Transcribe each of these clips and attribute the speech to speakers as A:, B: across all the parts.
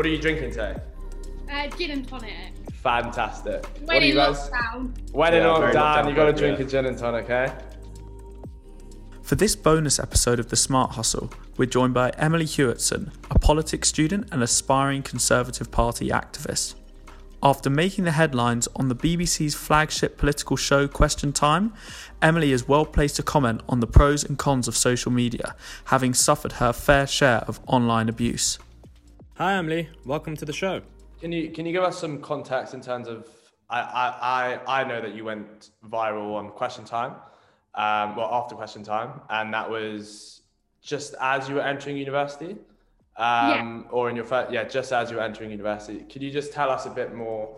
A: What are you drinking today?
B: Uh, gin and tonic.
A: Fantastic.
B: When
A: what are you
B: in
A: guys?
B: lockdown.
A: When in
C: Yeah, very
A: lockdown,
C: lockdown
A: you got to drink
C: yeah.
A: a gin and tonic, eh?
D: For this bonus episode of The Smart Hustle, we're joined by Emily Hewertson, a politics student and aspiring Conservative Party activist. After making the headlines on the BBC's flagship political show Question Time, Emily is well placed to comment on the pros and cons of social media, having suffered her fair share of online abuse.
E: Hi, Emily. Welcome to the show.
A: Can you can you give us some context in terms of I I I, I know that you went viral on Question Time, um, well after Question Time, and that was just as you were entering university, um, or in your first yeah just as you were entering university. Could you just tell us a bit more,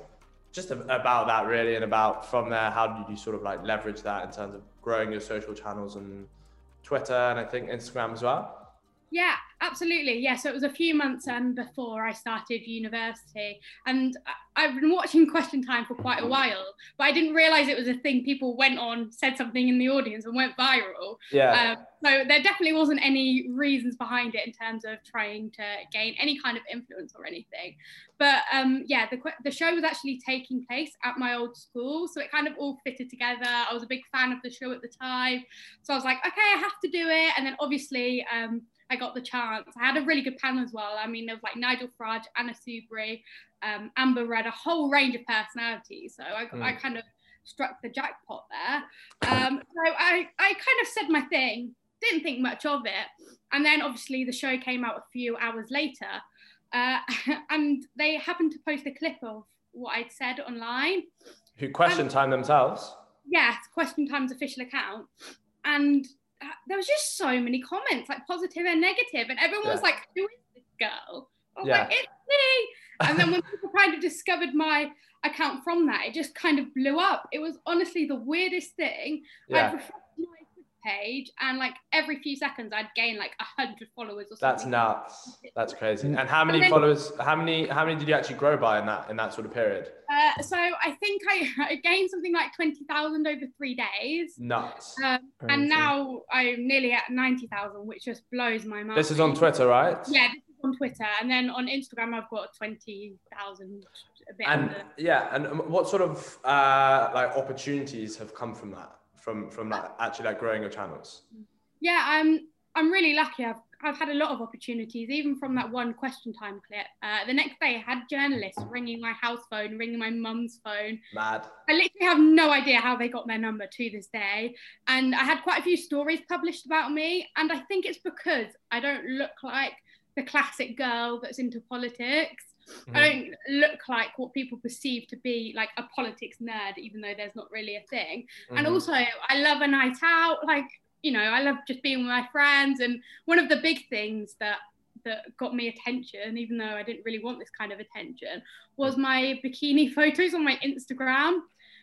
A: just about that really, and about from there how did you sort of like leverage that in terms of growing your social channels and Twitter and I think Instagram as well.
B: Yeah, absolutely. Yeah, so it was a few months um, before I started university, and I've been watching Question Time for quite a while, but I didn't realise it was a thing. People went on, said something in the audience, and went viral.
A: Yeah.
B: Um, so there definitely wasn't any reasons behind it in terms of trying to gain any kind of influence or anything. But um, yeah, the the show was actually taking place at my old school, so it kind of all fitted together. I was a big fan of the show at the time, so I was like, okay, I have to do it. And then obviously, um, I got the chance. I had a really good panel as well. I mean, there was like Nigel Farage, Anna Soubry, um, Amber Rudd, a whole range of personalities. So I, I
A: Mm.
B: kind of struck the jackpot there. Um, so I, I kind of said my thing, didn't think much of it. And then obviously the show came out a few hours later. Uh, and they happened to post a clip of what I'd said online.
A: Who Question Time themselves?
B: Yes, Question Time's official account. And Uh, there was just so many comments, like positive and negative, and everyone was like, "Who is this girl?" I was
A: Yeah.
B: like, "It's me." And then when people kind of discovered my account from that, it just kind of blew up. It was honestly the weirdest thing.
A: Yeah.
B: I'd refresh my Twitter page, and like every few seconds, I'd gain like a hundred followers or something.
A: That's nuts. That's crazy. And how many
B: And then-
A: followers? How many? How many did you actually grow by in that in that sort of period?
B: Uh, so I think I, I gained something like twenty thousand over three days.
A: Nuts.
B: Um, and now I'm nearly at 90,000, which just blows my mind.
A: This is on Twitter, right?
B: Yeah, this is on Twitter. And then on Instagram, I've got 20,000, a bit
A: And
B: under.
A: yeah, and um, what sort of uh, like opportunities have come from that? From from like actually like growing your channels?
B: Yeah, I'm, I'm really lucky. I've, I've had a lot of opportunities, even from that one question time clip. Uh, the next day, I had journalists ringing my house phone, ringing my mum's phone.
A: Mad.
B: I literally have no idea how they got their number to this day. And I had quite a few stories published about me. And I think it's because I don't look like the classic girl that's into politics. I don't look like what people perceive to be like a politics nerd, even though there's not really a thing. And
A: Mhm.
B: also, I love a night out. Like, you know, I love just being with my friends. And one of the big things that that got me attention, even though I didn't really want this kind of attention, was my bikini photos on my Instagram.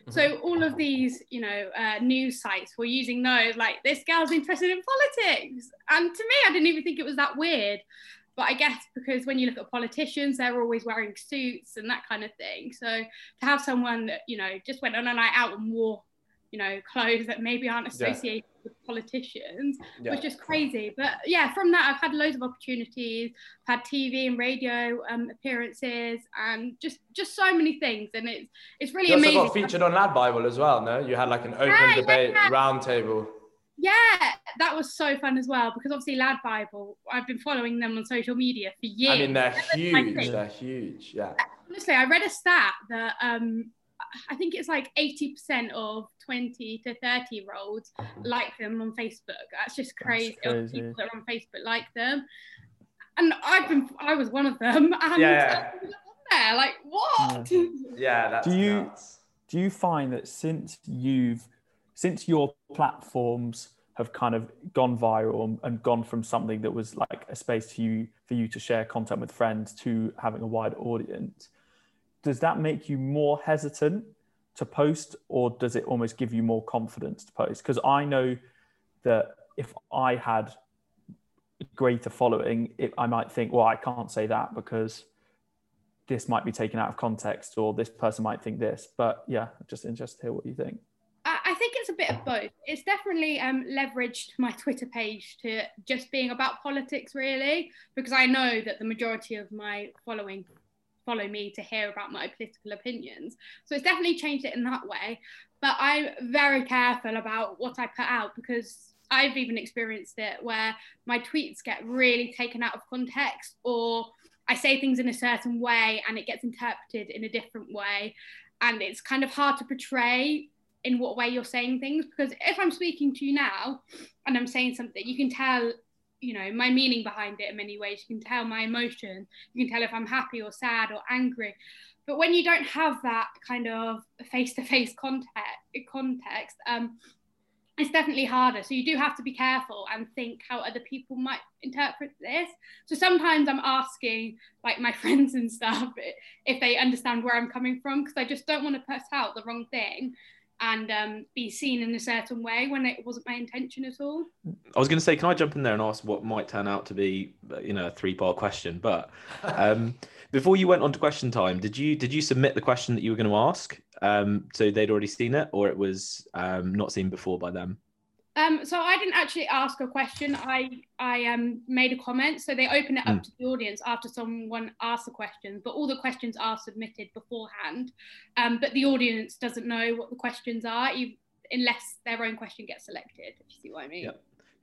B: So all of these, you know, uh, news sites were using those. Like, this girl's interested in politics, and to me, I didn't even think it was that weird. But I guess because when you look at politicians, they're always wearing suits and that kind of thing. So to have someone that you know just went on a night out and wore, you know, clothes that maybe aren't
A: Yeah.
B: associated with politicians
A: yeah.
B: was just crazy. But yeah, from that, I've had loads of opportunities. I've had TV and radio um, appearances, and just just so many things. And it's it's really
A: You also
B: amazing.
A: got featured on Lad Bible as well, no? You had like an open
B: Yeah,
A: debate
B: yeah.
A: roundtable.
B: Yeah, that was so fun as well because obviously Lad Bible, I've been following them on social media for years.
A: I mean, they're huge. They're huge. Yeah.
B: Honestly, I read a stat that um, I think it's like 80% of 20 to 30 year olds like them on Facebook. That's just crazy. of
D: crazy.
B: People that are on Facebook like them. And I've been, I was one of them. And
A: Yeah.
B: I was there, like, what?
A: Yeah. That's
D: Do you-
A: nuts.
D: do you find that since you've since your platforms have kind of gone viral and, gone from something that was like a space for you for you to share content with friends to having a wide audience does that make you more hesitant to post or does it almost give you more confidence to post? Because i know that if i had greater following it, i might think well i can't say that because this might be taken out of context or this person might think this. But yeah just interested to hear what you think
B: think it's a bit of both. It's definitely um, leveraged my Twitter page to just being about politics, really, because I know that the majority of my following follow me to hear about my political opinions. So it's definitely changed it in that way. But I'm very careful about what I put out because I've even experienced it where my tweets get really taken out of context or I say things in a certain way and it gets interpreted in a different way. And it's kind of hard to portray in what way you're saying things because if I'm speaking to you now and I'm saying something, you can tell, you know, my meaning behind it in many ways. You can tell my emotion. You can tell if I'm happy or sad or angry. But when you don't have that kind of face-to-face context, context, um, it's definitely harder. So you do have to be careful and think how other people might interpret this. So sometimes I'm asking like my friends and stuff if they understand where I'm coming from because I just don't want to put out the wrong thing and um, be seen in a certain way when it wasn't my intention at all.
C: I was going to say, can I jump in there and ask what might turn out to be, you know, a three-part question? But um, before you went on to question time, did you did you submit the question that you were going to ask? Um, so they'd already seen it, or it was um, not seen before by them?
B: Um, so I didn't actually ask a question. I I um, made a comment. So they open it up mm. to the audience after someone asks a question, but all the questions are submitted beforehand. Um, but the audience doesn't know what the questions are, unless their own question gets selected. If you see what I mean?
C: Yeah,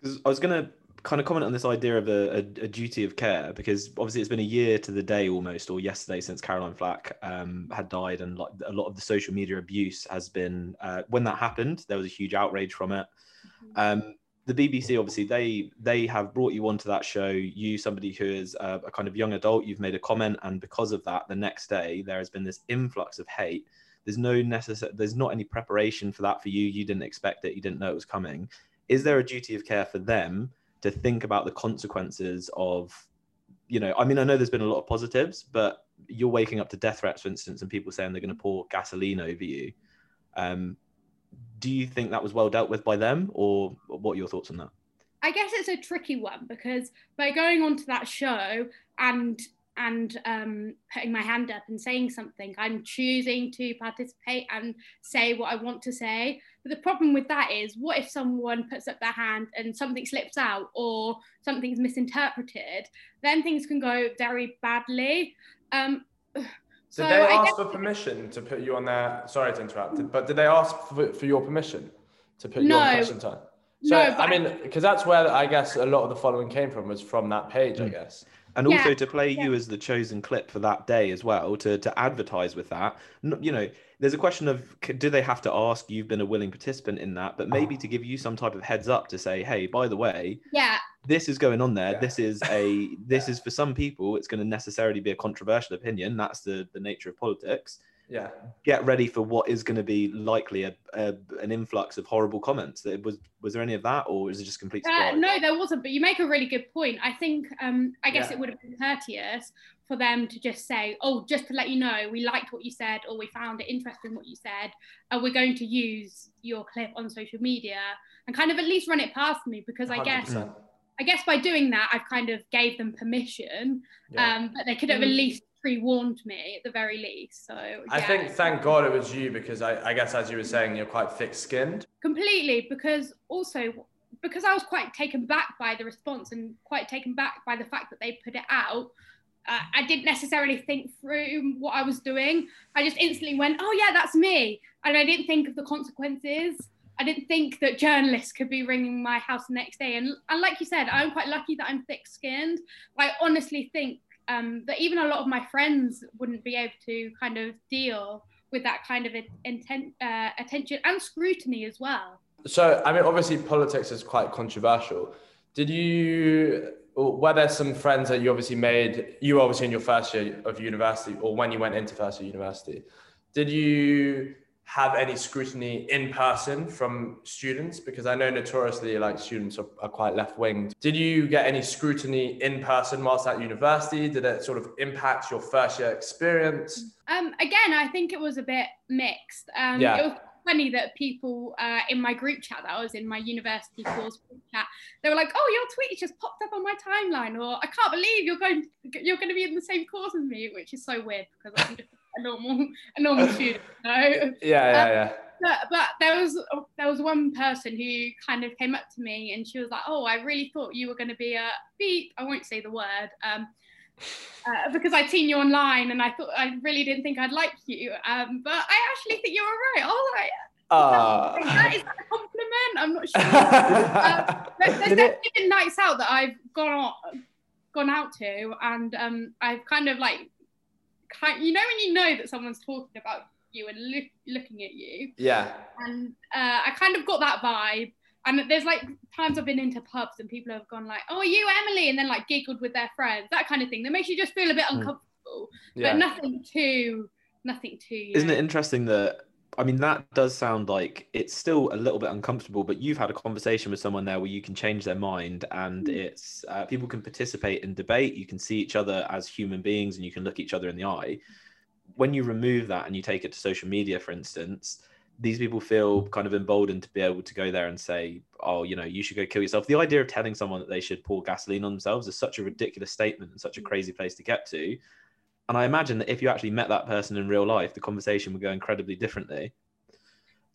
C: because I was going to kind of comment on this idea of a, a, a, duty of care because obviously it's been a year to the day almost or yesterday since Caroline Flack um, had died and like a lot of the social media abuse has been uh, when that happened there was a huge outrage from it. Um, the BBC obviously they they have brought you onto that show. You somebody who is a, a kind of young adult you've made a comment and because of that the next day there has been this influx of hate. There's no necessary there's not any preparation for that for you. You didn't expect it. You didn't know it was coming. Is there a duty of care for them to think about the consequences of you know i mean i know there's been a lot of positives but you're waking up to death threats for instance and people saying they're going to pour gasoline over you. Um, do you think that was well dealt with by them or what are your thoughts on that
B: i guess it's a tricky one because by going on to that show and and um, putting my hand up and saying something. I'm choosing to participate and say what I want to say. But the problem with that is, what if someone puts up their hand and something slips out or something's misinterpreted? Then things can go very badly. Um,
A: so did they ask for permission to put you on their? Sorry to interrupt, but did they ask for, for your permission to put no. you on question time? So no, I mean, because that's where I guess a lot of the following came from was from that page, mm. I guess
C: and yeah. also to play yeah. you as the chosen clip for that day as well to to advertise with that you know there's a question of do they have to ask you've been a willing participant in that but maybe to give you some type of heads up to say hey by the way
B: yeah
C: this is going on there. Yeah. this is a this is for some people it's going to necessarily be a controversial opinion. That's the the nature of politics.
A: Yeah.
C: Get ready for what is going to be likely a, a, an influx of horrible comments. That was was there any of that or is it just complete
B: uh, no there wasn't but you make a really good point. I think um i guess yeah. it would have been courteous for them to just say oh just to let you know we liked what you said or we found it interesting what you said and we're going to use your clip on social media and kind of at least run it past me because 100%. i guess I guess by doing that, I've kind of gave them permission, yeah. um, but they could have at mm. least pre-warned me at the very least. So yeah.
A: I think thank God it was you because I, I guess as you were saying, you're quite thick-skinned.
B: Completely, because also because I was quite taken back by the response and quite taken back by the fact that they put it out. Uh, I didn't necessarily think through what I was doing. I just instantly went, "Oh yeah, that's me," and I didn't think of the consequences. I didn't think that journalists could be ringing my house the next day. And, and like you said, I'm quite lucky that I'm thick skinned. I honestly think um, that even a lot of my friends wouldn't be able to kind of deal with that kind of intent, uh, attention and scrutiny as well.
A: So, I mean, obviously, politics is quite controversial. Did you, were there some friends that you obviously made, you obviously in your first year of university, or when you went into first year university, did you have any scrutiny in person from students? Because I know notoriously like students are, are quite left winged. Did you get any scrutiny in person whilst at university? Did it sort of impact your first year experience?
B: Um, again, I think it was a bit mixed. Um, yeah. It was funny that people uh, in my group chat that I was in my university course group chat, they were like, "Oh, your tweet just popped up on my timeline," or "I can't believe you're going you're going to be in the same course as me," which is so weird because I'm just a normal a normal student. You know?
A: Yeah, yeah, um, yeah.
B: But, but there was there was one person who kind of came up to me and she was like, "Oh, I really thought you were going to be a beep." I won't say the word. Um, uh, because I'd seen you online and I thought I really didn't think I'd like you. Um, but I actually think you were right. Was like,
A: Uh,
B: that is that a compliment? I'm not sure. uh, there's,
D: Did it-
B: definitely been nights out that I've gone on, gone out to, and um, I've kind of like, kind, you know, when you know that someone's talking about you and look, looking at you,
A: yeah.
B: and uh, I kind of got that vibe. And there's like times I've been into pubs and people have gone like, "Oh, are you Emily?" and then like giggled with their friends, that kind of thing. That makes you just feel a bit
C: Mm.
B: uncomfortable,
A: Yeah.
B: but nothing too, nothing too.
C: Isn't
B: know.
C: it interesting that I mean that does sound like it's still a little bit uncomfortable, but you've had a conversation with someone there where you can change their mind, and
B: Mm.
C: it's uh, people can participate in debate. You can see each other as human beings, and you can look each other in the eye. When you remove that and you take it to social media, for instance, these people feel kind of emboldened to be able to go there and say, "Oh, you know, you should go kill yourself." The idea of telling someone that they should pour gasoline on themselves is such a ridiculous statement and such a crazy place to get to. And I imagine that if you actually met that person in real life, the conversation would go incredibly differently.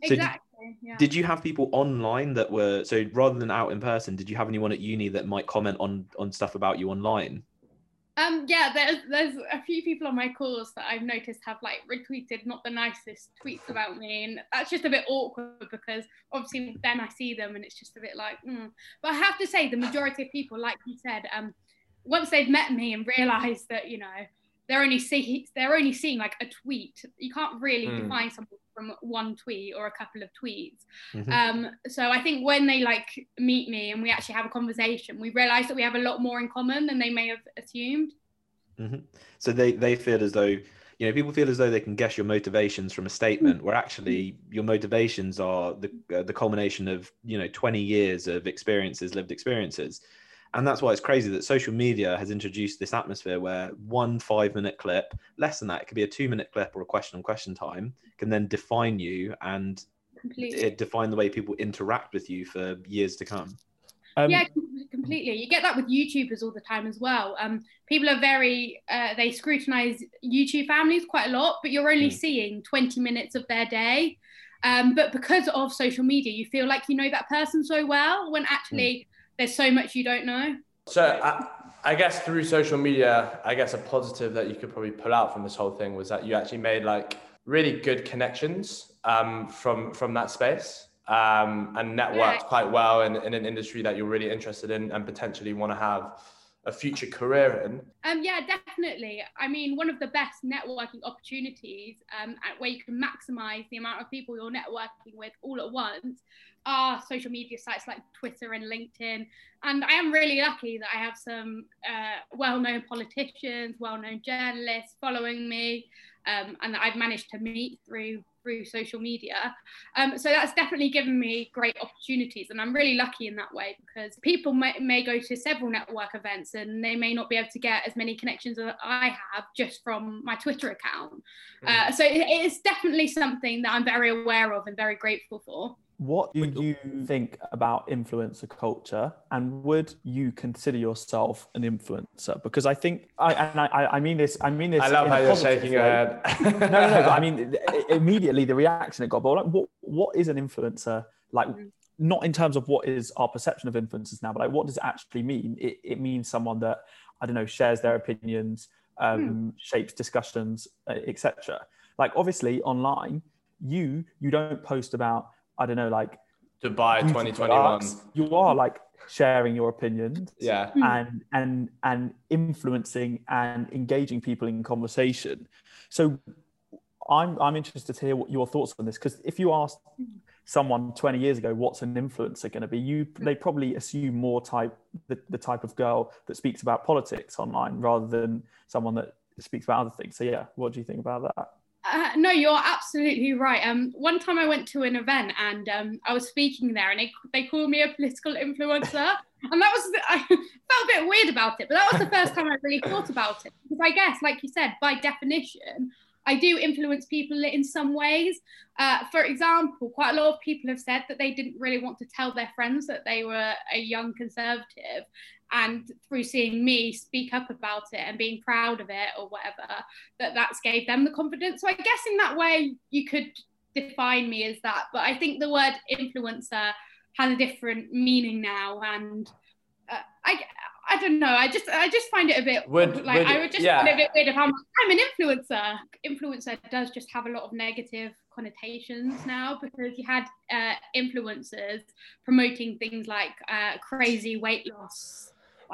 C: So did-
B: exactly. yeah.
C: Did you have people online that were so rather than out in person? Did you have anyone at uni that might comment on on stuff about you online?
B: Um, yeah, there's there's a few people on my course that I've noticed have like retweeted not the nicest tweets about me, and that's just a bit awkward because obviously then I see them and it's just a bit like. Mm. But I have to say, the majority of people, like you said, um, once they've met me and realised that you know they're only see they're only seeing like a tweet, you can't really
A: Mm.
B: define someone from one tweet or a couple of tweets.
C: Mhm.
B: Um, so I think when they like meet me and we actually have a conversation, we realise that we have a lot more in common than they may have assumed.
C: So they they feel as though you know people feel as though they can guess your motivations from a statement, where actually your motivations are the uh, the culmination of you know twenty years of experiences, lived experiences, and that's why it's crazy that social media has introduced this atmosphere where one five minute clip, less than that, it could be a two minute clip or a question on question time, can then define you and
B: Completely.
C: it define the way people interact with you for years to come.
D: Um,
B: yeah, completely. You get that with YouTubers all the time as well. Um, people are very uh, they scrutinize YouTube families quite a lot, but you're only
C: Mm.
B: seeing 20 minutes of their day. Um, but because of social media, you feel like you know that person so well when actually there's so much you don't know.
A: So I, I guess through social media, I guess a positive that you could probably pull out from this whole thing was that you actually made like really good connections um, from from that space um, and networked
B: Yeah.
A: quite well in, in an industry that you're really interested in and potentially want to have a future career in.
B: Um, yeah, definitely. I mean, one of the best networking opportunities um, where you can maximize the amount of people you're networking with all at once are social media sites like Twitter and LinkedIn. And I am really lucky that I have some uh, well known politicians, well known journalists following me, um, and that I've managed to meet through through social media. Um, so that's definitely given me great opportunities, and I'm really lucky in that way because people may, may go to several network events and they may not be able to get as many connections as I have just from my Twitter account. Uh, so it's definitely something that I'm very aware of and very grateful for.
D: What do you think about influencer culture, and would you consider yourself an influencer? Because I think, I and I, I- I mean this, I mean this.
A: I love how you're
D: positive
A: shaking your head.
D: no, no, no. But I mean, immediately the reaction it got. But like, what what is an influencer? Like,
B: Mm.
D: not in terms of what is our perception of influencers now, but like, what does it actually mean? It, it means someone that I don't know shares their opinions, um, shapes discussions, uh, etc. Like, obviously, online, you you don't post about I don't know, like
A: Dubai
D: beauty
A: 2021.
D: products. You are like sharing your opinions
A: Yeah.
B: Hmm.
D: and and and influencing and engaging people in conversation. So I'm I'm interested to hear what your thoughts on this because if you ask someone 20 years ago what's an influencer going to be you they probably assume more type the, the type of girl that speaks about politics online rather than someone that speaks about other things so yeah what do you think about that
B: Uh, no, you're absolutely right. Um, one time I went to an event and um, I was speaking there, and they, they called me a political influencer, and that was I felt a bit weird about it, but that was the first time I really thought about it because I guess, like you said, by definition, I do influence people in some ways. Uh, for example, quite a lot of people have said that they didn't really want to tell their friends that they were a young conservative. And through seeing me speak up about it and being proud of it or whatever, that that's gave them the confidence. So I guess in that way, you could define me as that. But I think the word influencer has a different meaning now, and uh, I I don't know. I just I just find it a bit
A: Would-
B: like
A: would-
B: I would just
A: yeah.
B: find it a bit weird if I'm I'm an influencer. Influencer does just have a lot of negative connotations now because you had uh, influencers promoting things like uh, crazy weight loss,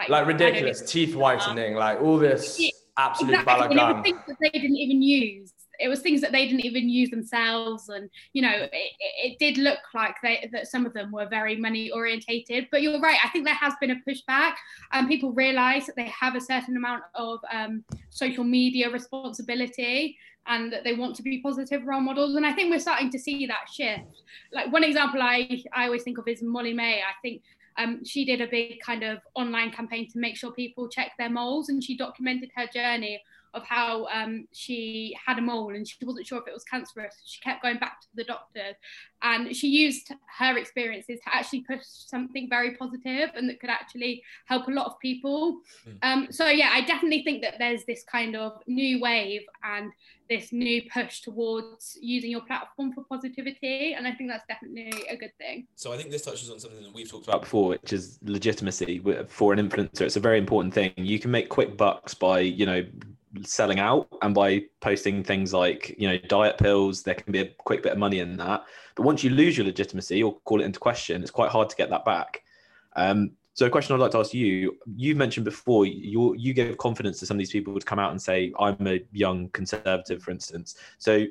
A: like
B: I
A: ridiculous teeth whitening, like all this absolute
B: exactly. And it was things that they didn't even use. It was things that they didn't even use themselves, and you know, it, it, did look like they that some of them were very money orientated. But you're right. I think there has been a pushback, and people realise that they have a certain amount of um, social media responsibility, and that they want to be positive role models. And I think we're starting to see that shift. Like one example I I always think of is Molly-Mae. I think um, she did a big kind of online campaign to make sure people check their moles and she documented her journey of how um, she had a mole and she wasn't sure if it was cancerous. She kept going back to the doctor and she used her experiences to actually push something very positive and that could actually help a lot of people. Um, so, yeah, I definitely think that there's this kind of new wave and this new push towards using your platform for positivity. And I think that's definitely a good thing.
C: So I think this touches on something that we've talked about before, which is legitimacy for an influencer. It's a very important thing. You can make quick bucks by, you know, selling out and by posting things like, you know, diet pills. There can be a quick bit of money in that. But once you lose your legitimacy or call it into question, it's quite hard to get that back. Um, so a question I'd like to ask you, you've mentioned before, you you gave confidence to some of these people to come out and say, I'm a young conservative, for instance. So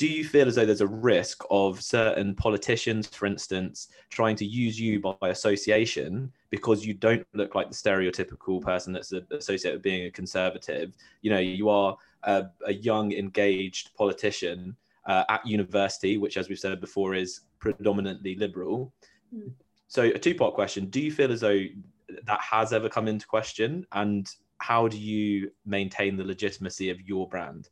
C: do you feel as though there's a risk of certain politicians, for instance, trying to use you by association because you don't look like the stereotypical person that's associated with being a conservative? You know, you are a, a young, engaged politician uh, at university, which, as we've said before, is predominantly liberal.
B: Mm.
C: So, a two part question Do you feel as though that has ever come into question? And how do you maintain the legitimacy of your brand?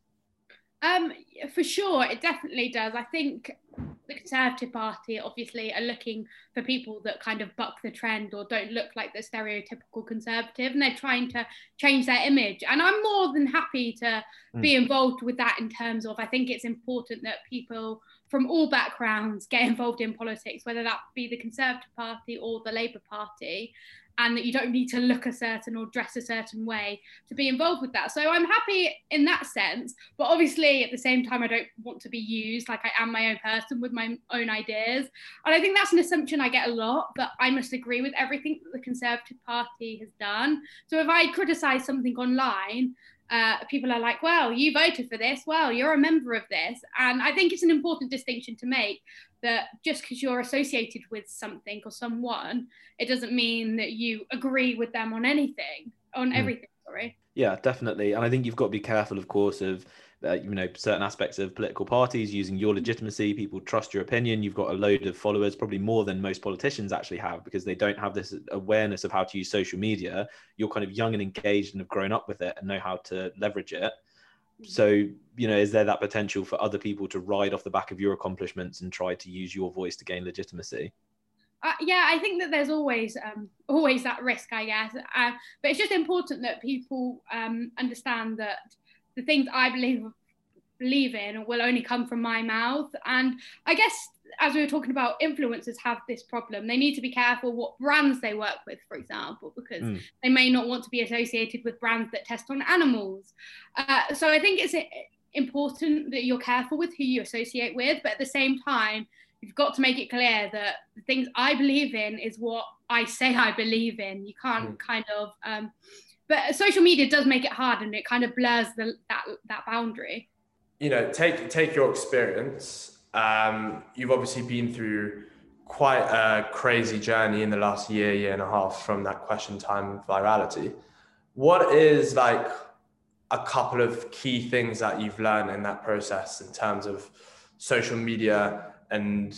B: Um, for sure, it definitely does. I think the Conservative Party obviously are looking for people that kind of buck the trend or don't look like the stereotypical conservative, and they're trying to change their image. And I'm more than happy to be involved with that in terms of I think it's important that people from all backgrounds get involved in politics, whether that be the Conservative Party or the Labour Party. And that you don't need to look a certain or dress a certain way to be involved with that. So I'm happy in that sense. But obviously, at the same time, I don't want to be used like I am my own person with my own ideas. And I think that's an assumption I get a lot that I must agree with everything that the Conservative Party has done. So if I criticise something online, uh, people are like, well, you voted for this. Well, you're a member of this. And I think it's an important distinction to make that just because you're associated with something or someone, it doesn't mean that you agree with them on anything, on
C: Mm.
B: everything. Sorry.
C: Yeah, definitely. And I think you've got to be careful, of course, of uh, you know certain aspects of political parties using your legitimacy. People trust your opinion. You've got a load of followers, probably more than most politicians actually have, because they don't have this awareness of how to use social media. You're kind of young and engaged and have grown up with it and know how to leverage it. So, you know, is there that potential for other people to ride off the back of your accomplishments and try to use your voice to gain legitimacy?
B: Uh, yeah, I think that there's always um, always that risk, I guess. Uh, but it's just important that people um, understand that the things I believe believe in will only come from my mouth. And I guess as we were talking about, influencers have this problem. They need to be careful what brands they work with, for example, because
C: Mm.
B: they may not want to be associated with brands that test on animals. Uh, so I think it's important that you're careful with who you associate with, but at the same time, you've got to make it clear that the things I believe in is what I say I believe in. You can't kind of, um, but social media does make it hard, and it kind of blurs the, that that boundary.
A: you know, take take your experience. Um, you've obviously been through quite a crazy journey in the last year, year and a half from that question time virality. What is like a couple of key things that you've learned in that process in terms of social media and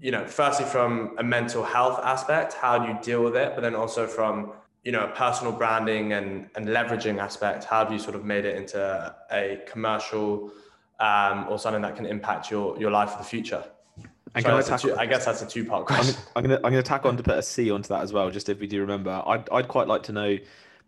A: you know, firstly from a mental health aspect, how do you deal with it? But then also from you know, personal branding and, and leveraging aspect, how have you sort of made it into a commercial um, or something that can impact your, your life for the future?
C: And
A: Sorry,
C: I
A: that's
C: tackle-
A: two- I guess that's a two part
C: I'm,
A: question.
C: I'm gonna I'm gonna tack on to put a C onto that as well, just if we do remember. I'd I'd quite like to know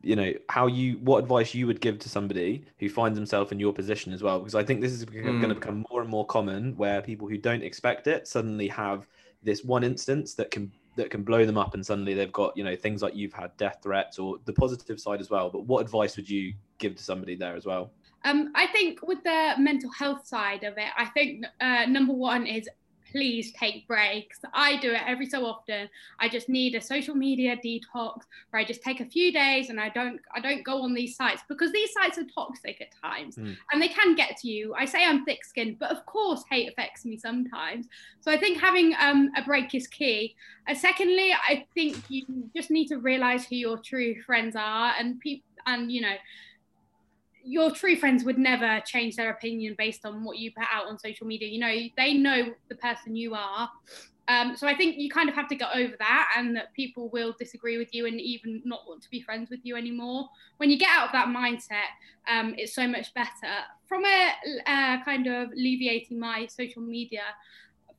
C: you know how you what advice you would give to somebody who finds himself in your position as well because i think this is going to
A: Mm.
C: become more and more common where people who don't expect it suddenly have this one instance that can that can blow them up and suddenly they've got you know things like you've had death threats or the positive side as well. But what advice would you give to somebody there as well?
B: Um, I think with the mental health side of it, I think uh, number one is please take breaks. I do it every so often. I just need a social media detox where I just take a few days and I don't I don't go on these sites because these sites are toxic at times
C: Mm.
B: and they can get to you. I say I'm thick skinned, but of course hate affects me sometimes. So I think having um, a break is key. Uh, secondly, I think you just need to realize who your true friends are and people and you know your true friends would never change their opinion based on what you put out on social media. You know, they know the person you are. Um, so I think you kind of have to get over that and that people will disagree with you and even not want to be friends with you anymore. When you get out of that mindset, um, it's so much better. From a uh, kind of alleviating my social media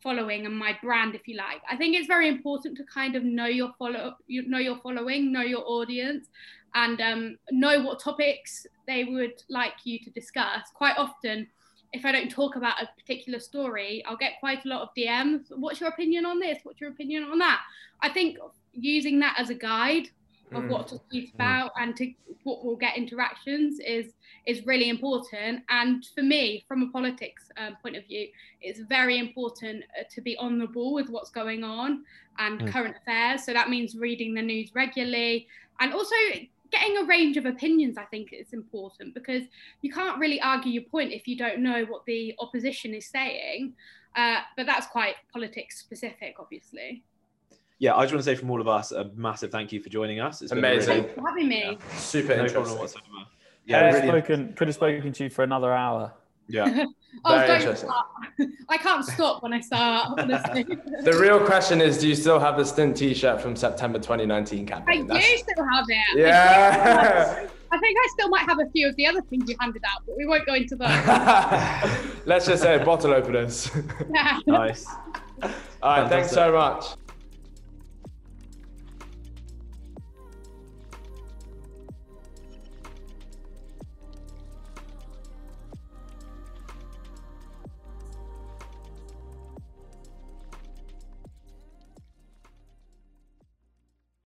B: following and my brand, if you like, I think it's very important to kind of know your follow, you know your following, know your audience, and um, know what topics they would like you to discuss. Quite often, if I don't talk about a particular story, I'll get quite a lot of DMs. What's your opinion on this? What's your opinion on that? I think using that as a guide of
A: Mm.
B: what to speak about and to what will get interactions is is really important. And for me, from a politics um, point of view, it's very important uh, to be on the ball with what's going on and
C: Mm.
B: current affairs. So that means reading the news regularly and also getting a range of opinions. I think is important because you can't really argue your point if you don't know what the opposition is saying. Uh, but that's quite politics specific, obviously.
C: yeah i just want to say from all of us a massive thank you for joining us it's been
A: Amazing.
C: really-
B: Thanks for having me.
A: Super
C: no problem
A: interesting.
C: whatsoever
D: Could
C: yeah
D: have
C: really
D: spoken, could have spoken to you for another hour.
C: Yeah
B: Oh,
A: Very
B: don't
A: interesting.
B: I can't stop when I start, honestly.
A: The real question is, do you still have the stint T-shirt from September 2019
B: I
A: campaign?
B: do still have it.
A: Yeah.
B: I think I still might have a few of the other things you handed out, but we won't go into those.
A: Let's just say bottle openers.
B: Yeah.
C: nice
A: All right, thanks so much.